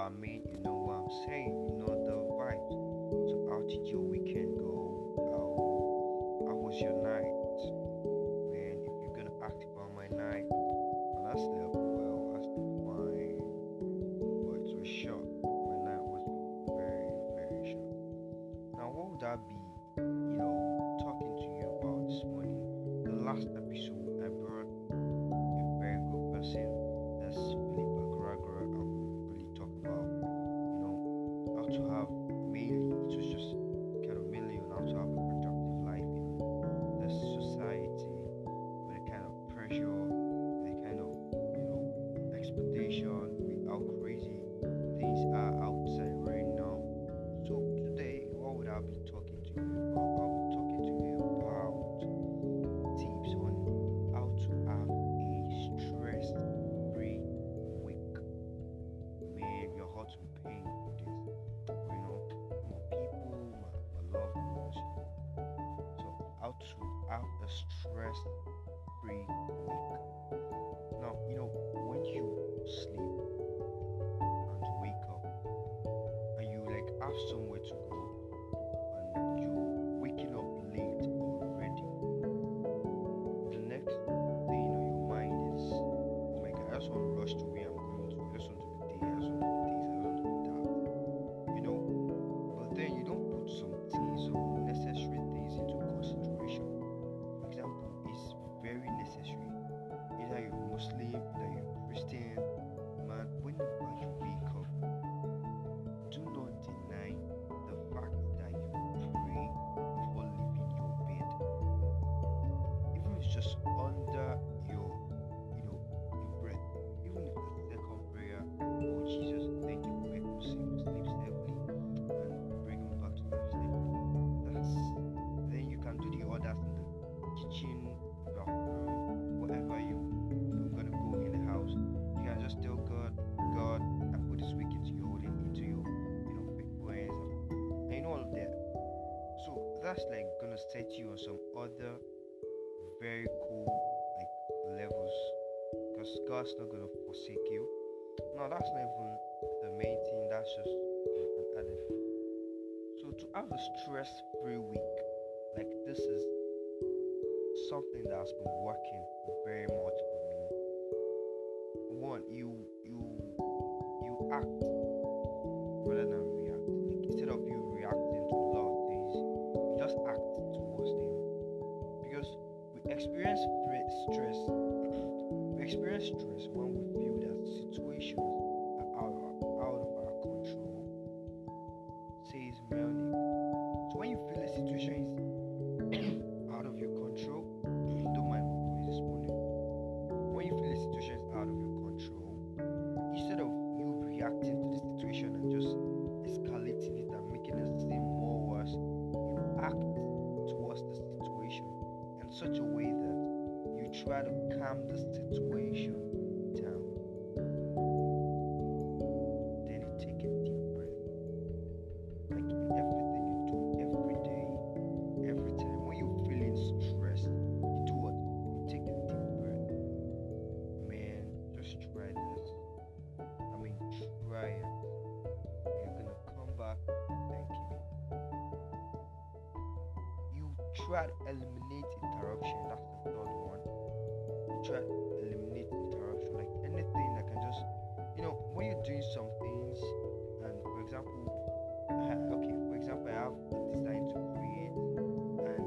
I mean? You know what I'm saying? You know the vibes. So how did your weekend go? How, how was your night? Man, if you're gonna ask about my night, well I slept well, I slept fine. But it was short. My night was very, very short. Now what would that be? You know, talking to you about this morning. The last pressure, the kind of you know expectation with how crazy things are outside right now. So today what would I be talking to you about? I'll be talking to you about tips on how to have a stress-free week. Your heart pain for this. You know, my people, my, my. So how to have a stress-free Now, you know, when you sleep and wake up and you like have somewhere to that's like gonna set you on some other very cool like levels because God's not gonna forsake you. No, that's not even the main thing, that's just an added. So to have a stress-free week, like this is something that's been working very much for me. One, you you you act rather than react. Like instead of you experience stress. we experience stress when we feel try to calm the situation down. Then you take a deep breath. Like in everything you do every day, every time when you're feeling stressed, you do what? You take a deep breath. Man, just try this. I mean, try it. You're gonna come back thanking me. You try to eliminate try eliminate interruption, like anything that can just, you know, when you're doing some things, and for example, I okay, for example, I have a design to create, and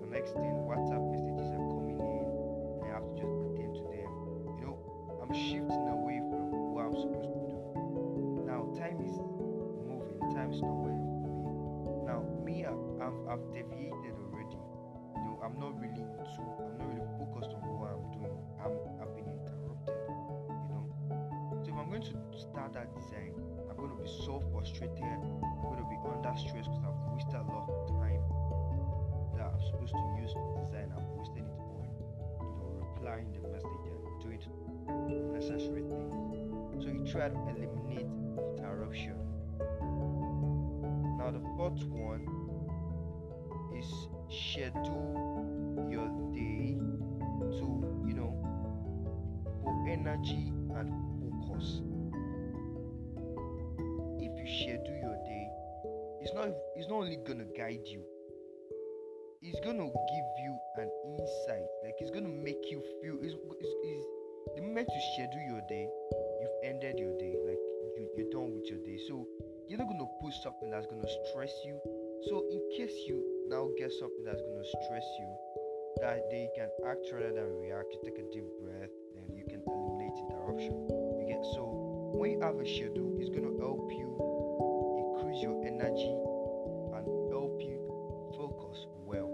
the next thing, WhatsApp messages are coming in, and I have to just attend to them. You know, I'm shifting away from what I'm supposed to do. Now, time is moving, time is waiting for me. Now, me, I've, I've deviated I'm not really into, I'm not really focused on what I'm doing. I'm, I've been interrupted. You know, so if I'm going to start that design, I'm going to be so frustrated. I'm going to be under stress because I've wasted a lot of time that I'm supposed to use to design. I've wasted it on, you know, replying the message and doing necessary things. So you try to eliminate interruption. Now the fourth one schedule your day to, you know, for energy and focus. If you schedule your day, it's not it's not only gonna guide you, it's gonna give you an insight. Like it's gonna make you feel it's, it's, it's the moment you schedule your day, you've ended your day. Like you, you're done with your day. So you're not gonna put something that's gonna stress you. So in case you now get something that's gonna stress you, that day you can act rather than react. You take a deep breath, and you can eliminate interruption. You get so when you have a schedule, it's gonna help you increase your energy and help you focus well.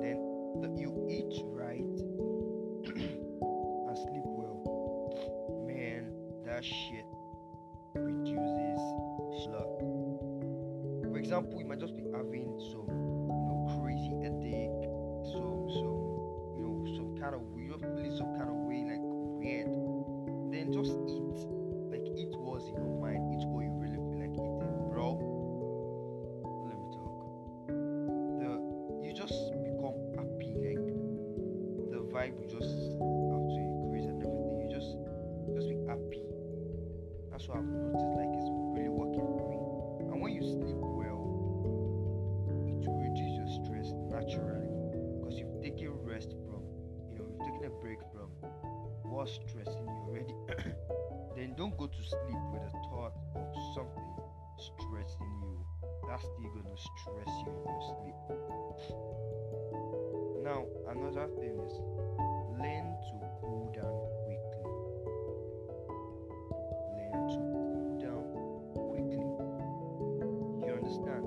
Then that you eat right and sleep well. Man, that shit reduces slug. For example, you might just having some, you know, crazy headache, some, some, you know, some kind of weird, feeling some kind of way, like weird. Then just eat, like eat what's in your mind, eat what you really feel like eating, bro. Let me talk. The you just become happy, like the vibe will just have to increase and everything. You just just be happy. That's what I've noticed. That's still gonna stress you in your sleep. Now, another thing is learn to cool down quickly. Learn to cool down quickly. You understand?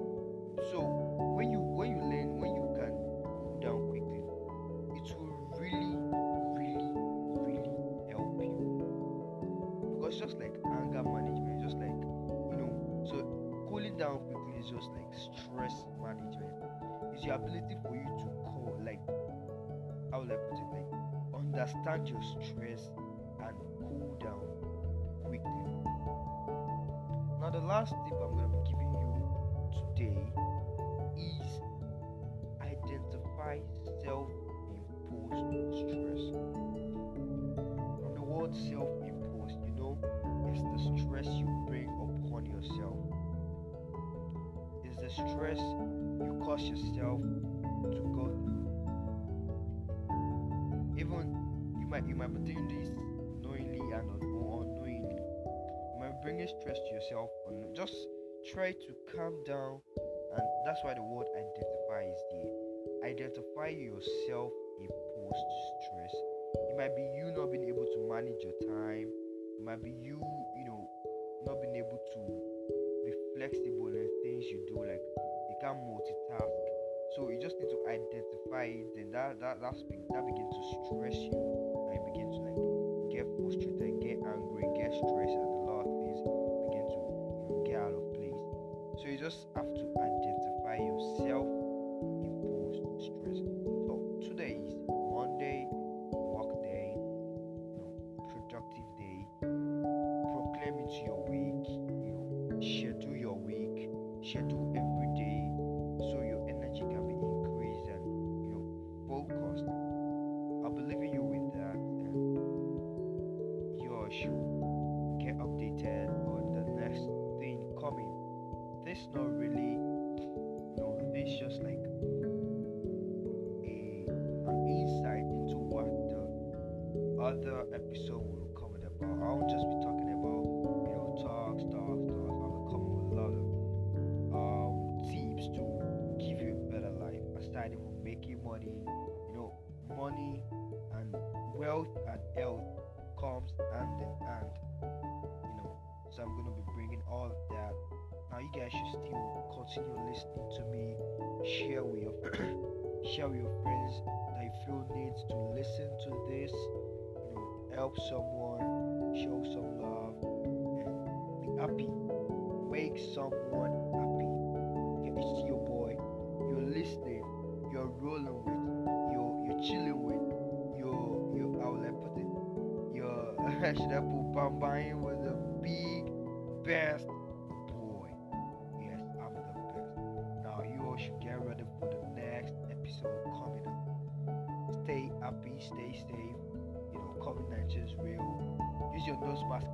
So when you when you learn when you can cool down quickly, it will really, really, really help you. Because just like is just like stress management. It's your ability for you to call like how will I put it like understand your stress and cool down quickly. Now the last tip I'm gonna be giving you today is identify self-imposed stress. From the word self-imposed, you know, it's the stress you bring upon yourself. Stress you cause yourself to go through. Even you might you might be doing this knowingly and or unknowingly. You might be bringing stress to yourself. And just try to calm down, and that's why the word identify is there. Identify your self-imposed stress. It might be you not being able to manage your time. It might be you, you know, not being able to flexible in things you do. Like you can't multitask. So you just need to identify it, and that that that's, that begins to stress you, and you begin to like schedule every day, so your energy can be increased and you know focused. I believe in you with that, and you should get updated on the next thing coming. This not really, you know, this just like a an insight into what the other episode will cover about. I won't just be health comes hand in hand. You know, so I'm gonna be bringing all of that. Now you guys should still continue listening to me. Share with your share with your friends that you feel needs to listen to this. You know, help someone, show some love, and be happy. Make someone happy. It's your boy. You're listening. You're rolling with. You're you're chilling with. You're should I put Bambaing with the big best boy. Yes, I'm the best. Now you all should get ready for the next episode coming up. Stay happy, stay safe. You know, COVID which is real. Use your nose mask